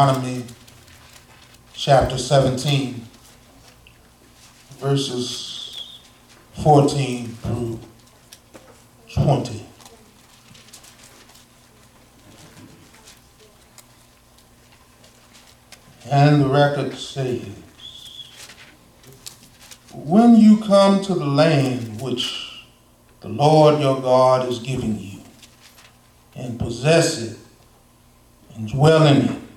Deuteronomy chapter 17, verses 14 through 20. And the record says, When you come to the land which the Lord your God is giving you, and possess it, and dwell in it,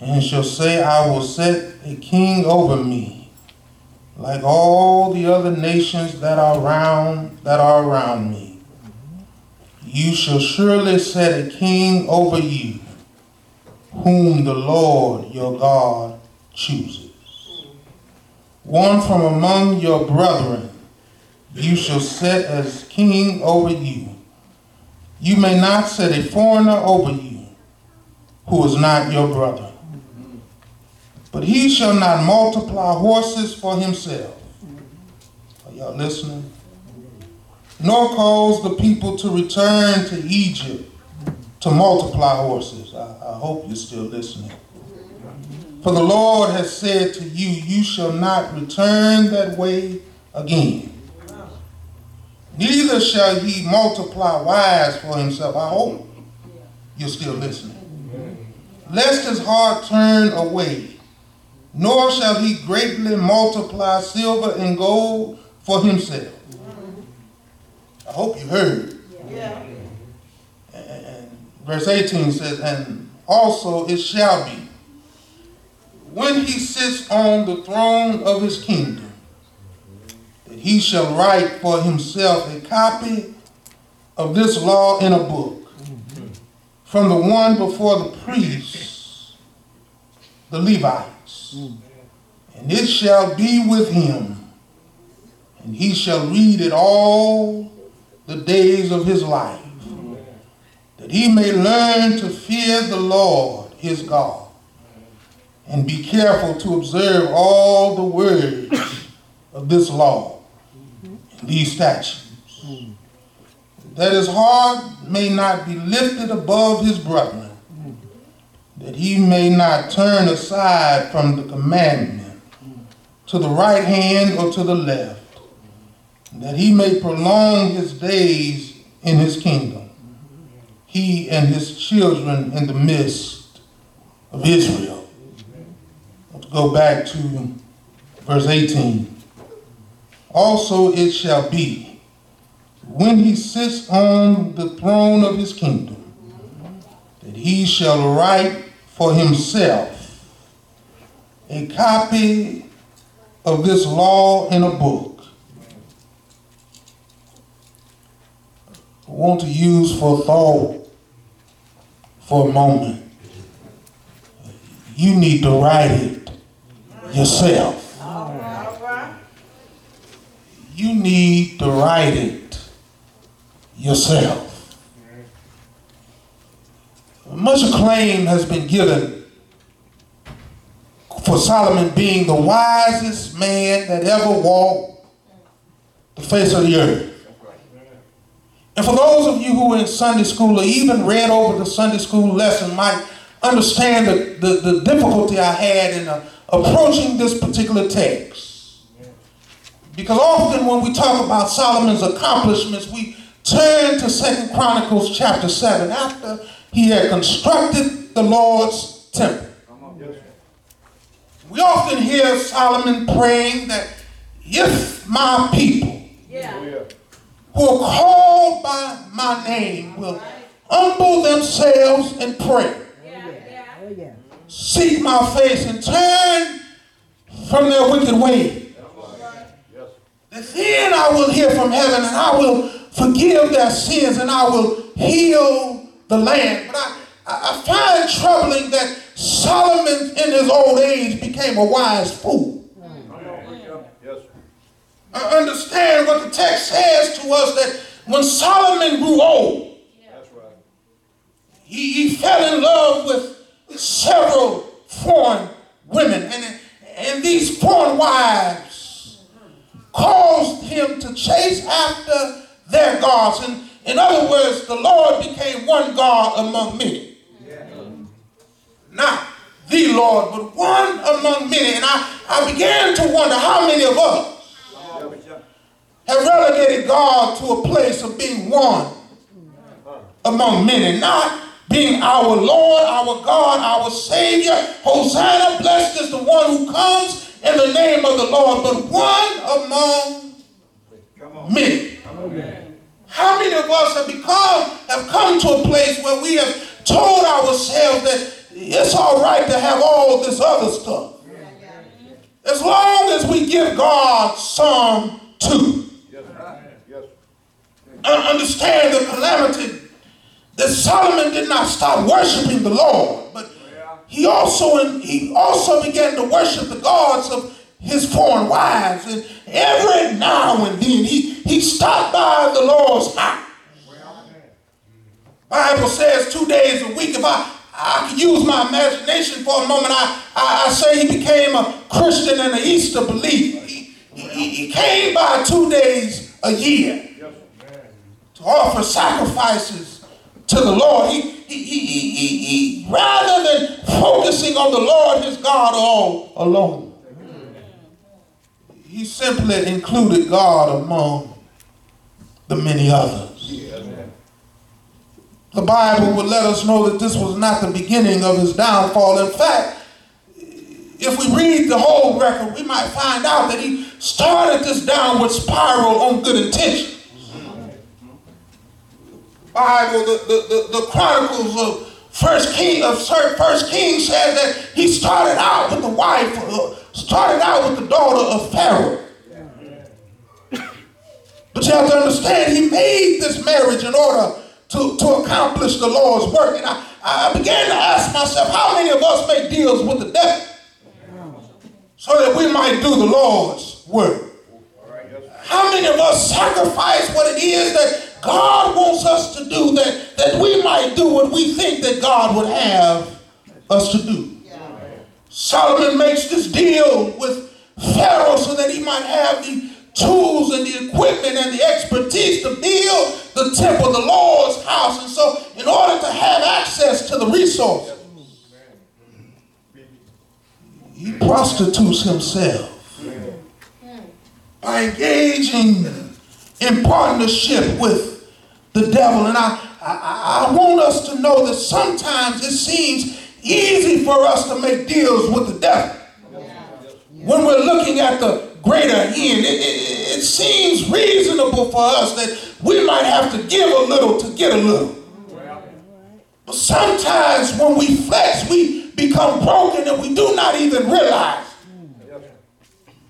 and shall say, I will set a king over me, like all the other nations that are around that are around me. You shall surely set a king over you whom the Lord your God chooses. One from among your brethren you shall set as king over you. You may not set a foreigner over you who is not your brother. But he shall not multiply horses for himself. Are y'all listening? Nor cause the people to return to Egypt to multiply horses. I, I hope you're still listening. For the Lord has said to you, You shall not return that way again. Neither shall he multiply wives for himself. I hope you're still listening. Lest his heart turn away, nor shall he greatly multiply silver and gold for himself. I hope you heard. Yeah. And Verse 18 says, And also it shall be, when he sits on the throne of his kingdom, that he shall write for himself a copy of this law in a book from the one before the priests, the Levites. And it shall be with him, and he shall read it all the days of his life that he may learn to fear the Lord his God and be careful to observe all the words of this law and these statutes. That his heart may not be lifted above his brethren, that he may not turn aside from the commandment to the right hand or to the left, that he may prolong his days in his kingdom he and his children in the midst of Israel. Let's go back to verse 18. Also it shall be, when he sits on the throne of his kingdom, that he shall write for himself a copy of this law in a book. I want to use for thought for a moment. You need to write it yourself. You need to write it yourself. Much acclaim has been given for Solomon being the wisest man that ever walked the face of the earth. And for those of you who were in Sunday school or even read over the Sunday school lesson might understand the, the, the difficulty I had in uh, approaching this particular text. Because often when we talk about Solomon's accomplishments, we turn to Second Chronicles chapter 7 after he had constructed the Lord's temple. We often hear Solomon praying that if my people yeah who are called by my name will humble themselves and pray. Seek my face and turn from their wicked way. Then I will hear from heaven and I will forgive their sins and I will heal the land. But I, I find troubling that Solomon in his old age became a wise fool I understand what the text says to us that when Solomon grew old, he, he fell in love with several foreign women. And, and these foreign wives caused him to chase after their gods. And in other words, the Lord became one God among many. not the Lord, but one among many. And I, I began to wonder how many of us have relegated God to a place of being one among many, not being our Lord, our God, our Savior. Hosanna, blessed is the one who comes in the name of the Lord, but one among many. How many of us have become, have come to a place where we have told ourselves that it's all right to have all this other stuff. As long as we give God some too. I Understand the calamity that Solomon did not stop worshiping the Lord, but he also he also began to worship the gods of his foreign wives, and every now and then he he stopped by the Lord's house. Bible says two days a week. If I I can use my imagination for a moment. I, I, I say he became a Christian and an Easter believer. He, he, he came by two days a year to offer sacrifices to the Lord. He, he, he, he, he, rather than focusing on the Lord his God all alone, he simply included God among the many others. The Bible would let us know that this was not the beginning of his downfall. In fact, if we read the whole record, we might find out that he started this downward spiral on good intentions. Bible, the, the, the, the Chronicles of First King of First King says that he started out with the wife, uh, started out with the daughter of Pharaoh. But you have to understand, he made this marriage in order to, to accomplish the Lord's work. And I, I began to ask myself, how many of us make deals with the devil so that we might do the Lord's work? How many of us sacrifice what it is that God wants us to do that, that we might do what we think that God would have us to do? Solomon makes this deal with Pharaoh so that he might have the tools and the equipment and the expertise to build the temple, the Lord's house. And so, in order to have access to the resource, he prostitutes himself by engaging in partnership with the devil. And I, I, I want us to know that sometimes it seems easy for us to make deals with the devil. When we're looking at the greater end. It, it, it, seems reasonable for us that we might have to give a little to get a little. But sometimes when we flex, we become broken and we do not even realize.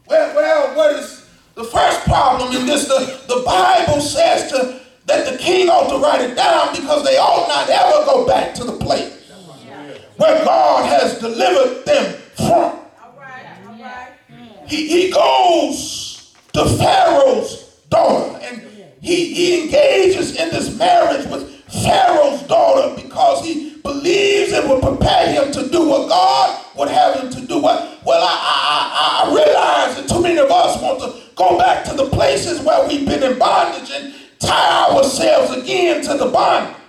Well, well what is the first problem in this? The, the Bible says to, that the king ought to write it down because they ought not ever go back to the place where God has delivered them from he, he goes to Pharaoh's daughter and he, he engages in this marriage with Pharaoh's daughter because he believes it will prepare him to do what God would have him to do. Well, I, I, I realize that too many of us want to go back to the places where we've been in bondage and tie ourselves again to the bondage.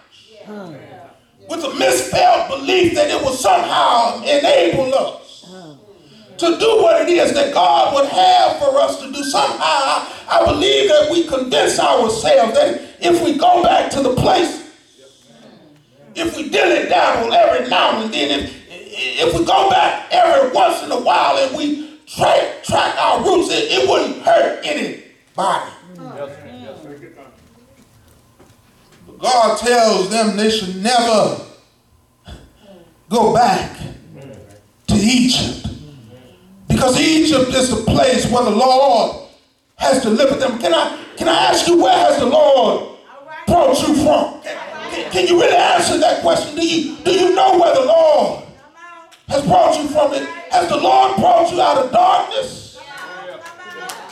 With a misfelt belief that it will somehow enable us to do what it is that God would have for us to do. Somehow, I believe that we convince ourselves that if we go back to the place, if we dilly dabble every now and then, if, if we go back every once in a while and we track, track our roots, it, it wouldn't hurt anybody. But God tells them they should never go back to Egypt. Because Egypt is the place where the Lord has delivered them. Can I, can I ask you, where has the Lord brought you from? Can, can you really answer that question? Do you, do you know where the Lord has brought you from? It? Has the Lord brought you out of darkness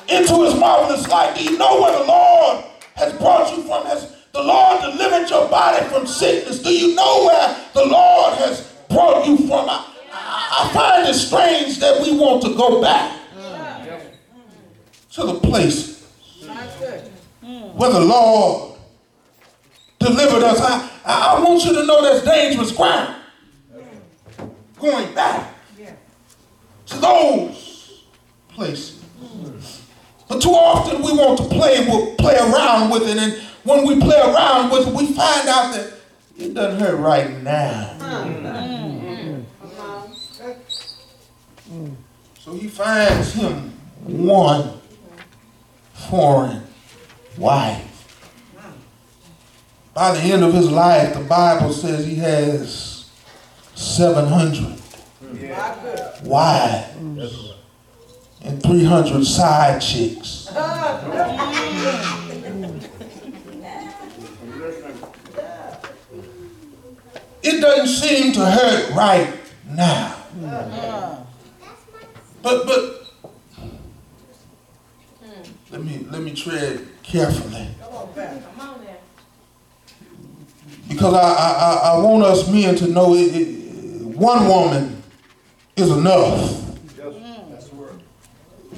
into his marvelous light? Do you know where the Lord has brought you from? Has the Lord delivered your body from sickness? Do you know where the Lord has brought you from? I, I find it strange that we want to go back to the place where the Lord delivered us. I, I want you to know that's dangerous ground. going back to those places. But too often we want to play, we'll play around with it, and when we play around with it, we find out that it doesn't hurt right now. So he finds him one foreign wife. By the end of his life, the Bible says he has 700 wives and 300 side chicks. It doesn't seem to hurt right now. But but let me let me tread carefully. Because I, I, I want us men to know it, it, one woman is enough.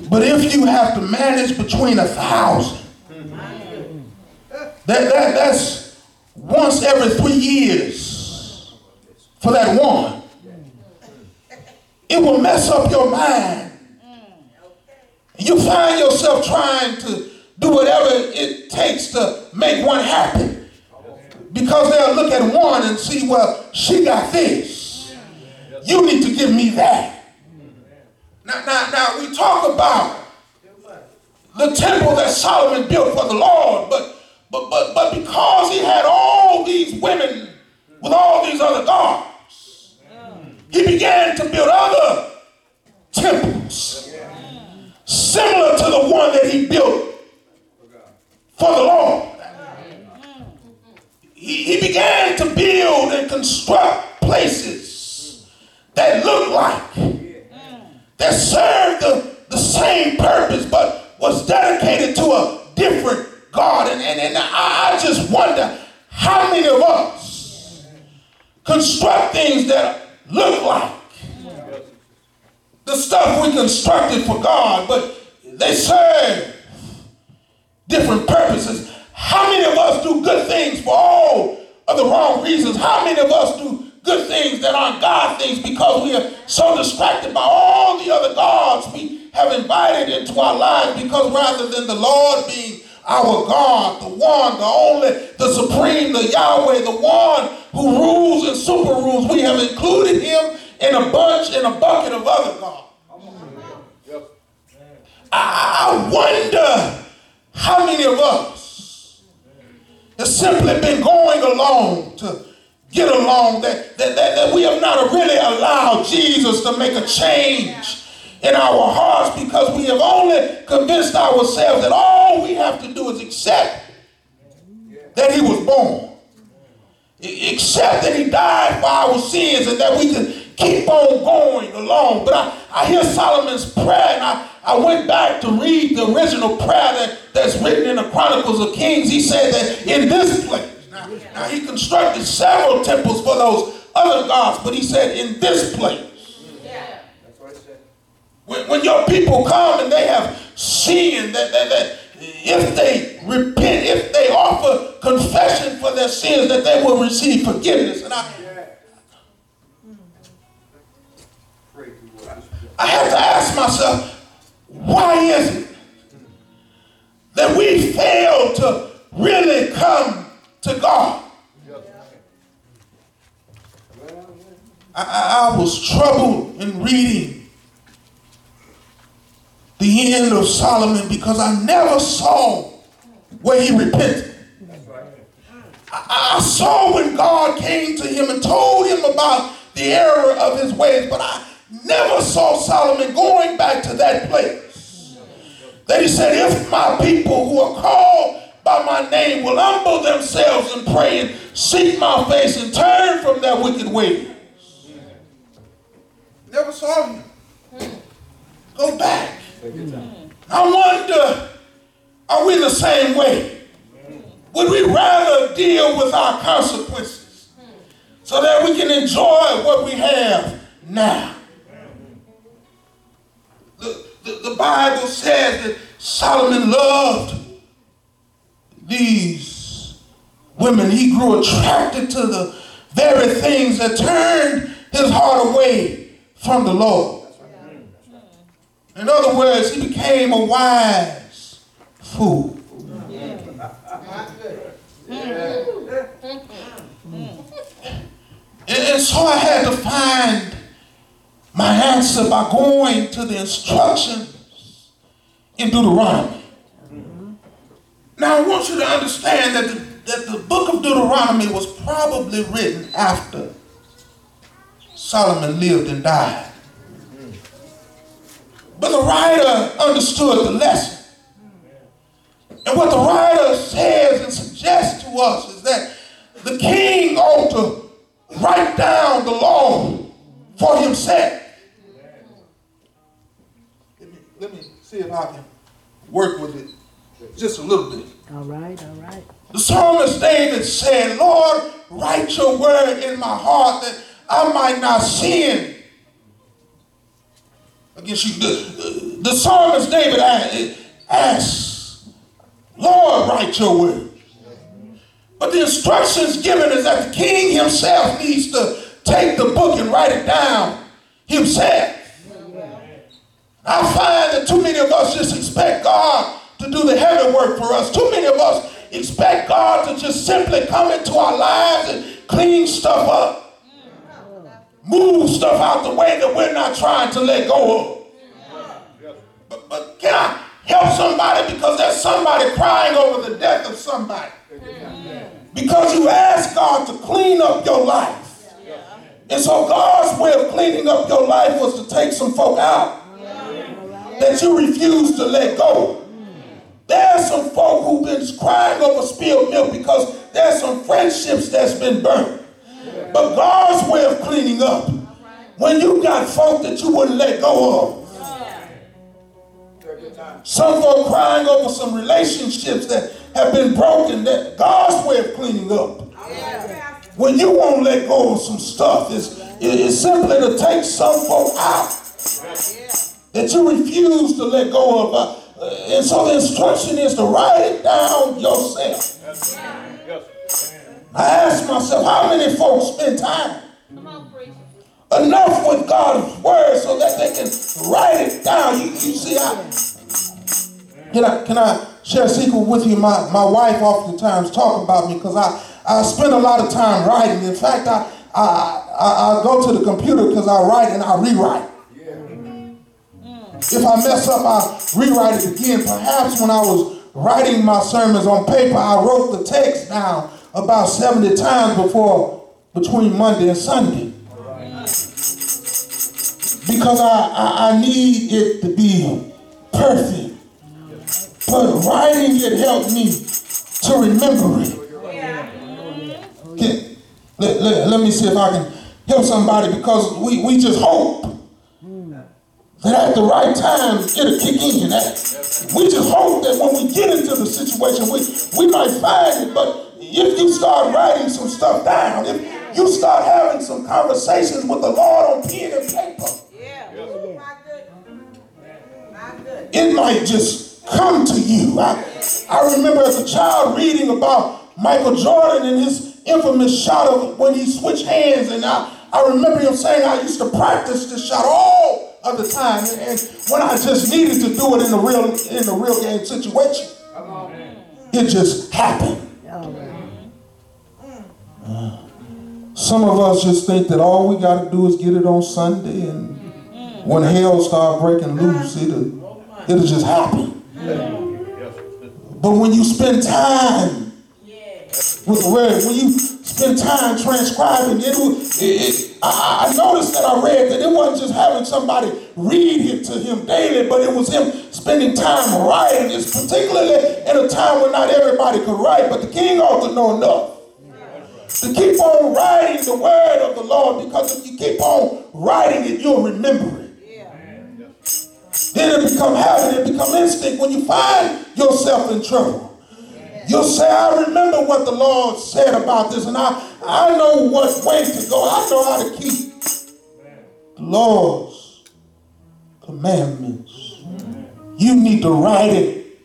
But if you have to manage between a thousand, that, that, that's once every three years for that one. It will mess up your mind. Mm. You find yourself trying to do whatever it takes to make one happy. Because they'll look at one and see, well, she got this. You need to give me that. Now, now, now we talk about the temple that Solomon built for the Lord, but but but but because he had all these women with all these other gods, he began to build other temples similar to the one that he built for the Lord. He, he began to build and construct places that looked like, that served the, the same purpose, but was dedicated to a different God. And, and, and I, I just wonder how many of us construct things that look like the stuff we constructed for God, but they serve different purposes. How many of us do good things for all of the wrong reasons? How many of us do good things that aren't God things because we are so distracted by all the other gods we have invited into our lives because rather than the Lord being our God, the one, the only, the supreme, the Yahweh, the one who rules and super rules, we have included him in a bunch, in a bucket of other gods. I wonder how many of us have simply been going along to get along, that, that, that, that we have not really allowed Jesus to make a change in our hearts because we have only convinced ourselves that all we have to do is accept that he was born. Accept that he died for our sins and that we can keep on going along. But I, I hear Solomon's prayer and I, I went back to read the original prayer that, that's written in the Chronicles of Kings. He said that in this place, now, now he constructed several temples for those other gods, but he said in this place. When, when your people come and they have sinned, that, that, that if they repent, if they offer confession for their sins, that they will receive forgiveness. And I, I have to ask myself, why is it that we fail to really come to God? I, I was troubled in reading the end of Solomon because I never saw where he repented. I, saw when God came to him and told him about the error of his ways, but I never saw Solomon going back to that place. That he said, if my people who are called by my name will humble themselves and pray and seek my face and turn from their wicked ways. Never saw him. Go back. I wonder, are we the same way? Would we rather deal with our consequences so that we can enjoy what we have now? The, the, the Bible says that Solomon loved these women. He grew attracted to the very things that turned his heart away from the Lord. In other words, he became a wise fool. And so I had to find my answer by going to the instructions in Deuteronomy. Now I want you to understand that the, that the book of Deuteronomy was probably written after Solomon lived and died. But the writer understood the lesson. And what the writer says and suggests to us is that the king ought to write down the law for himself. Let me, let me see if I can work with it just a little bit. All right, all right. The psalmist David said, Lord, write your word in my heart that I might not sin against you. The, the psalmist David asked, Lord, write your word. But the instructions given is that the king himself needs to take the book and write it down himself. I find that too many of us just expect God to do the heavy work for us. Too many of us expect God to just simply come into our lives and clean stuff up, move stuff out the way that we're not trying to let go of. But, but can I help somebody because there's somebody crying over the death of somebody? Because you asked God to clean up your life. And so God's way of cleaning up your life was to take some folk out that you refuse to let go. There's some folk who've been crying over spilled milk because there's some friendships that's been burnt. But God's way of cleaning up, when you got folk that you wouldn't let go of. Some folk crying over some relationships that have been broken, that God's way of cleaning up. When you won't let go of some stuff, it's, it's simply to take some folk out that you refuse to let go of. Uh, and so the instruction is to write it down yourself. I ask myself, how many folks spend time enough with God's word so that they can write it down? You, you see, I can I can I share a secret with you? My my wife oftentimes talk about me because I I spend a lot of time writing. In fact, I I I, I go to the computer because I write and I rewrite. If I mess up, I rewrite it again. Perhaps when I was writing my sermons on paper, I wrote the text down about 70 times before between Monday and Sunday. Because I, I, I need it to be perfect. But writing it helped me to remember it. Can, let, let, let me see if I can help somebody because we, we just hope that at the right time it'll kick in. We just hope that when we get into the situation, we, we might find it. But if you start writing some stuff down, if you start having some conversations with the Lord on pen and paper, it might just come to you. I, I remember as a child reading about Michael Jordan and his infamous shot of when he switched hands, and I, I remember him saying I used to practice this shot all of the time, and, and when I just needed to do it in the real in the real game situation, it just happened. Uh, some of us just think that all we got to do is get it on Sunday, and when hell start breaking loose, it'll it'll just happen. But when you spend time with the word, when you spend time transcribing, it, it, it I, I noticed that I read that it wasn't just having somebody read it to him daily, but it was him spending time writing. It's particularly in a time when not everybody could write, but the king ought to know enough to keep on writing the word of the Lord because if you keep on writing it, you'll remember it. Then it become habit, it become instinct. When you find yourself in trouble, you'll say, I remember what the Lord said about this, and I, I know what way to go. I know how to keep the Lord's commandments. You need to write it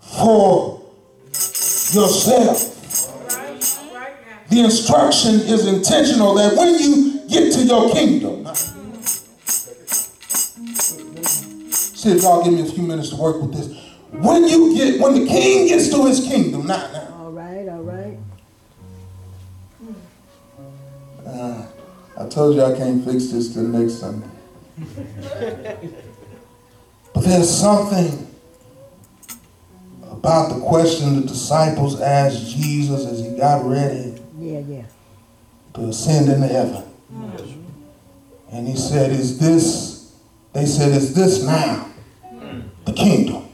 for yourself. The instruction is intentional that when you get to your kingdom. See if y'all give me a few minutes to work with this. When you get, when the king gets to his kingdom, not now. All right, all right. Uh, I told you I can't fix this till next Sunday. but there's something about the question the disciples asked Jesus as he got ready Yeah, yeah. to ascend into heaven. And he said, Is this, they said, Is this now the kingdom?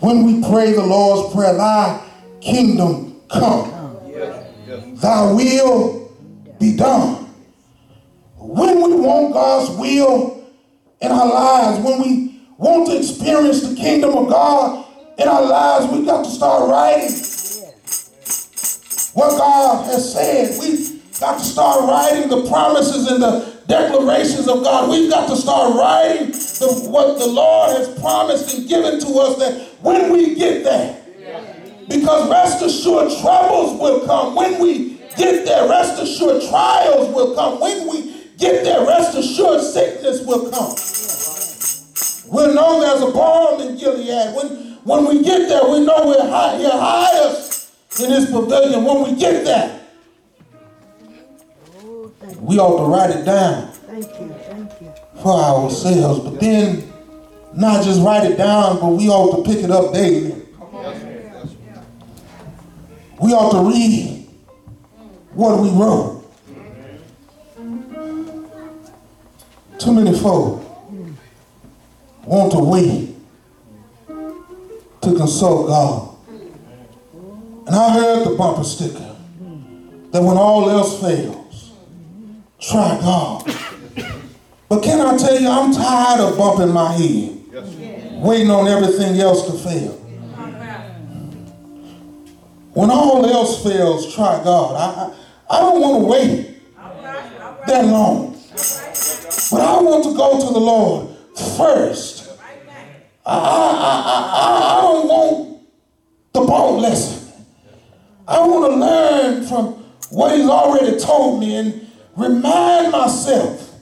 When we pray the Lord's Prayer, Thy kingdom come, Thy will be done. When we want God's will in our lives, when we want to experience the kingdom of God in our lives, we got to start writing what God has said. We've got to start writing the promises and the declarations of God. We've got to start writing the, what the Lord has promised and given to us that when we get there, because rest assured troubles will come when we get there. Rest assured trials will come when we get there. Rest assured sickness will come. We'll know there's a balm in Gilead. When, when we get there, we know we're high, us in his pavilion. When we get there, we ought to write it down thank you, thank you. for ourselves. But then, not just write it down, but we ought to pick it up daily. We ought to read what we wrote. Too many folk want to wait to consult God. And I heard the bumper sticker that when all else fails, try God. But can I tell you, I'm tired of bumping my head, waiting on everything else to fail. When all else fails, try God. I, I, I don't want to wait that long. But I want to go to the Lord first. I, I, I, I, I don't want the boat lesson. I want to learn from what He's already told me and remind myself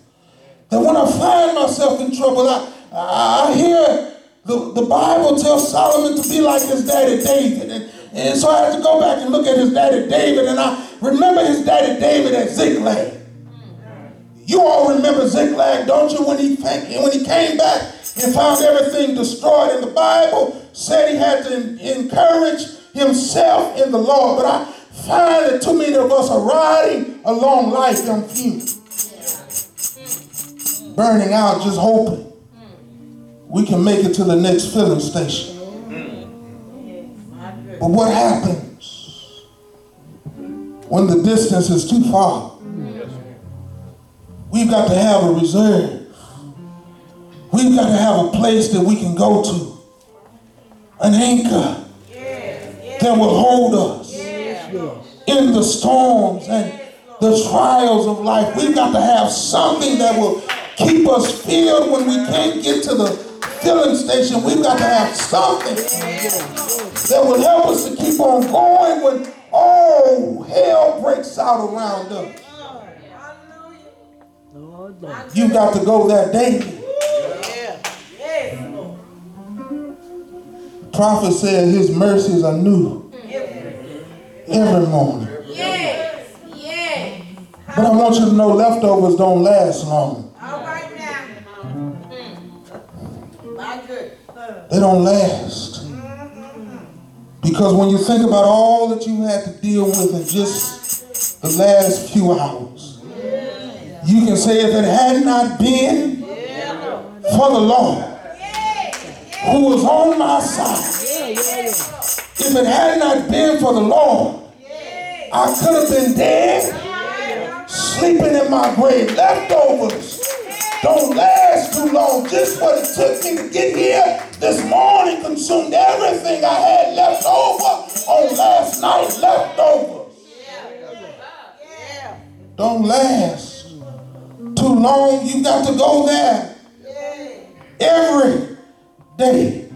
that when I find myself in trouble, I, I hear the, the Bible tells Solomon to be like his daddy David. And, and so I had to go back and look at his daddy David, and I remember his daddy David at Ziklag. You all remember Ziklag, don't you? When he when he came back and found everything destroyed, and the Bible said he had to encourage himself in the Lord. But I find that too many of us are riding a long life on fumes, burning out, just hoping we can make it to the next filling station. But what happens when the distance is too far? We've got to have a reserve. We've got to have a place that we can go to. An anchor that will hold us in the storms and the trials of life. We've got to have something that will keep us filled when we can't get to the filling station. We've got to have something that will help us to keep on going when all hell breaks out around us. You've got to go there daily. Prophet said his mercies are new every morning. Yes. But I want you to know leftovers don't last long. They don't last. Because when you think about all that you had to deal with in just the last few hours, you can say if it had not been for the Lord who was on my side, if it had not been for the Lord, I could have been dead, sleeping in my grave. Leftovers don't last too long. Just what it took me to get here this morning consumed everything I had left over on last night. Leftovers don't last too long. You got to go there every day.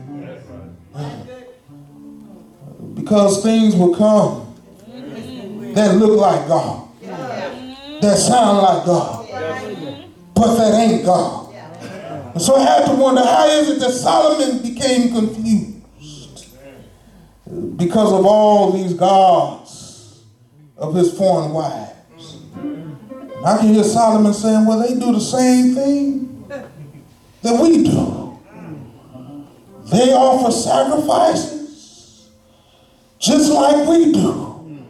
Because things will come that look like God. that sound like God, but that ain't God. And so I had to wonder how is it that Solomon became confused because of all these gods of his foreign wives. And I can hear Solomon saying, well, they do the same thing that we do. They offer sacrifices just like we do.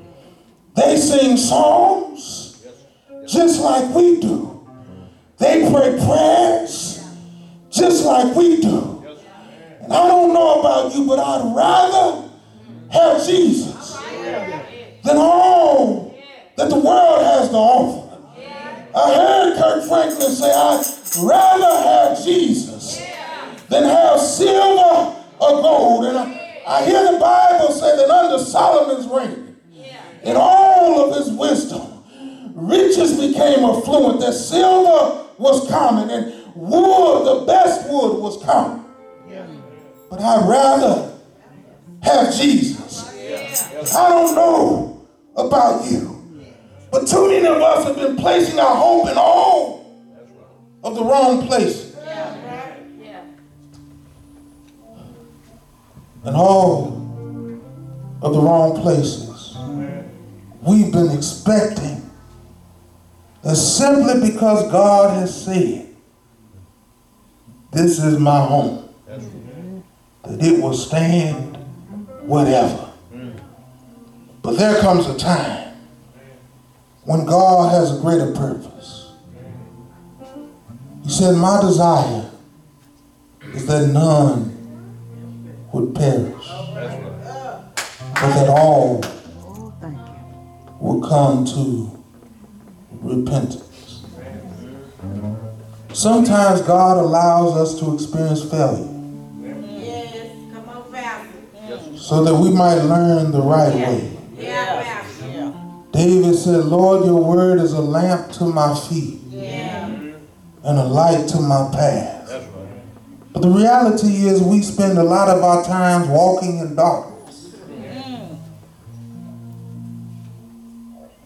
They sing songs just like we do. They pray prayers just like we do. And I don't know about you, but I'd rather have Jesus than all that the world has to offer. I heard Kirk Franklin say, I'd rather have Jesus than have silver or gold. And I, I hear the Bible say that under Solomon's reign, in all of his wisdom, riches became affluent, that silver was common, and wood, the best wood, was common. But I'd rather have Jesus. I don't know about you. But too many of us have been placing our hope in all of the wrong places. And all of the wrong places. We've been expecting that simply because God has said, This is my home, that it will stand whatever. But there comes a time when God has a greater purpose. He said, My desire is that none would perish, but that all will come to repentance. Sometimes God allows us to experience failure so that we might learn the right way. David said, Lord, your word is a lamp to my feet and a light to my path. But the reality is, we spend a lot of our times walking in darkness.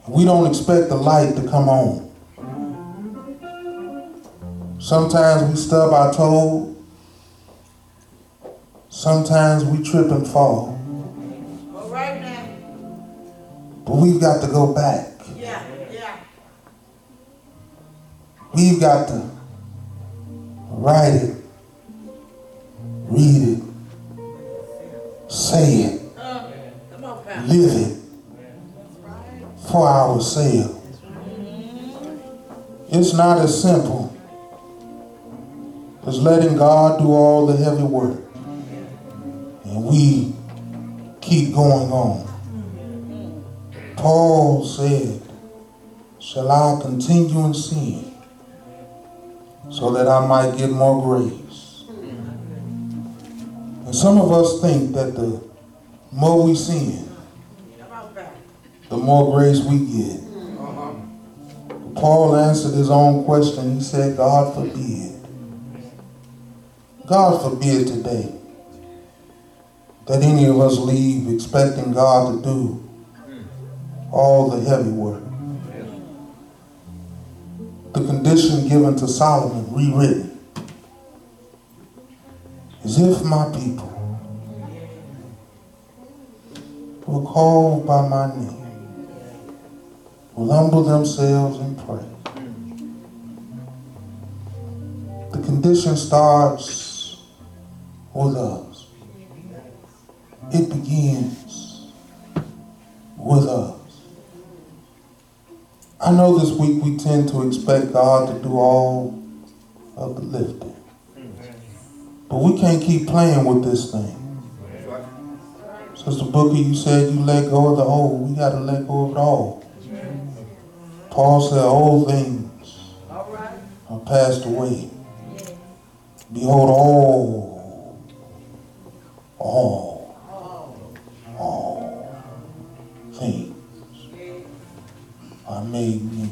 We don't expect the light to come on. Sometimes we stub our toe. Sometimes we trip and fall. All right now. But we've got to go back. Yeah, yeah. We've got to write it, read it, say it, live it for ourselves. It's not as simple as letting God do all the heavy work and we keep going on. Paul said, Shall I continue in sin so that I might get more grace? Some of us think that the more we sin, the more grace we get. Paul answered his own question. He said, God forbid. God forbid today that any of us leave expecting God to do all the heavy work. The condition given to Solomon, rewritten, if my people who called by my name will humble themselves and pray. The condition starts with us. It begins with us. I know this week we tend to expect God to do all of the lifting. But we can't keep playing with this thing. Sister Booker, you said you let go of the old. We got to let go of it all. Paul said, "All things are passed away. Behold, all, all, all things are made new.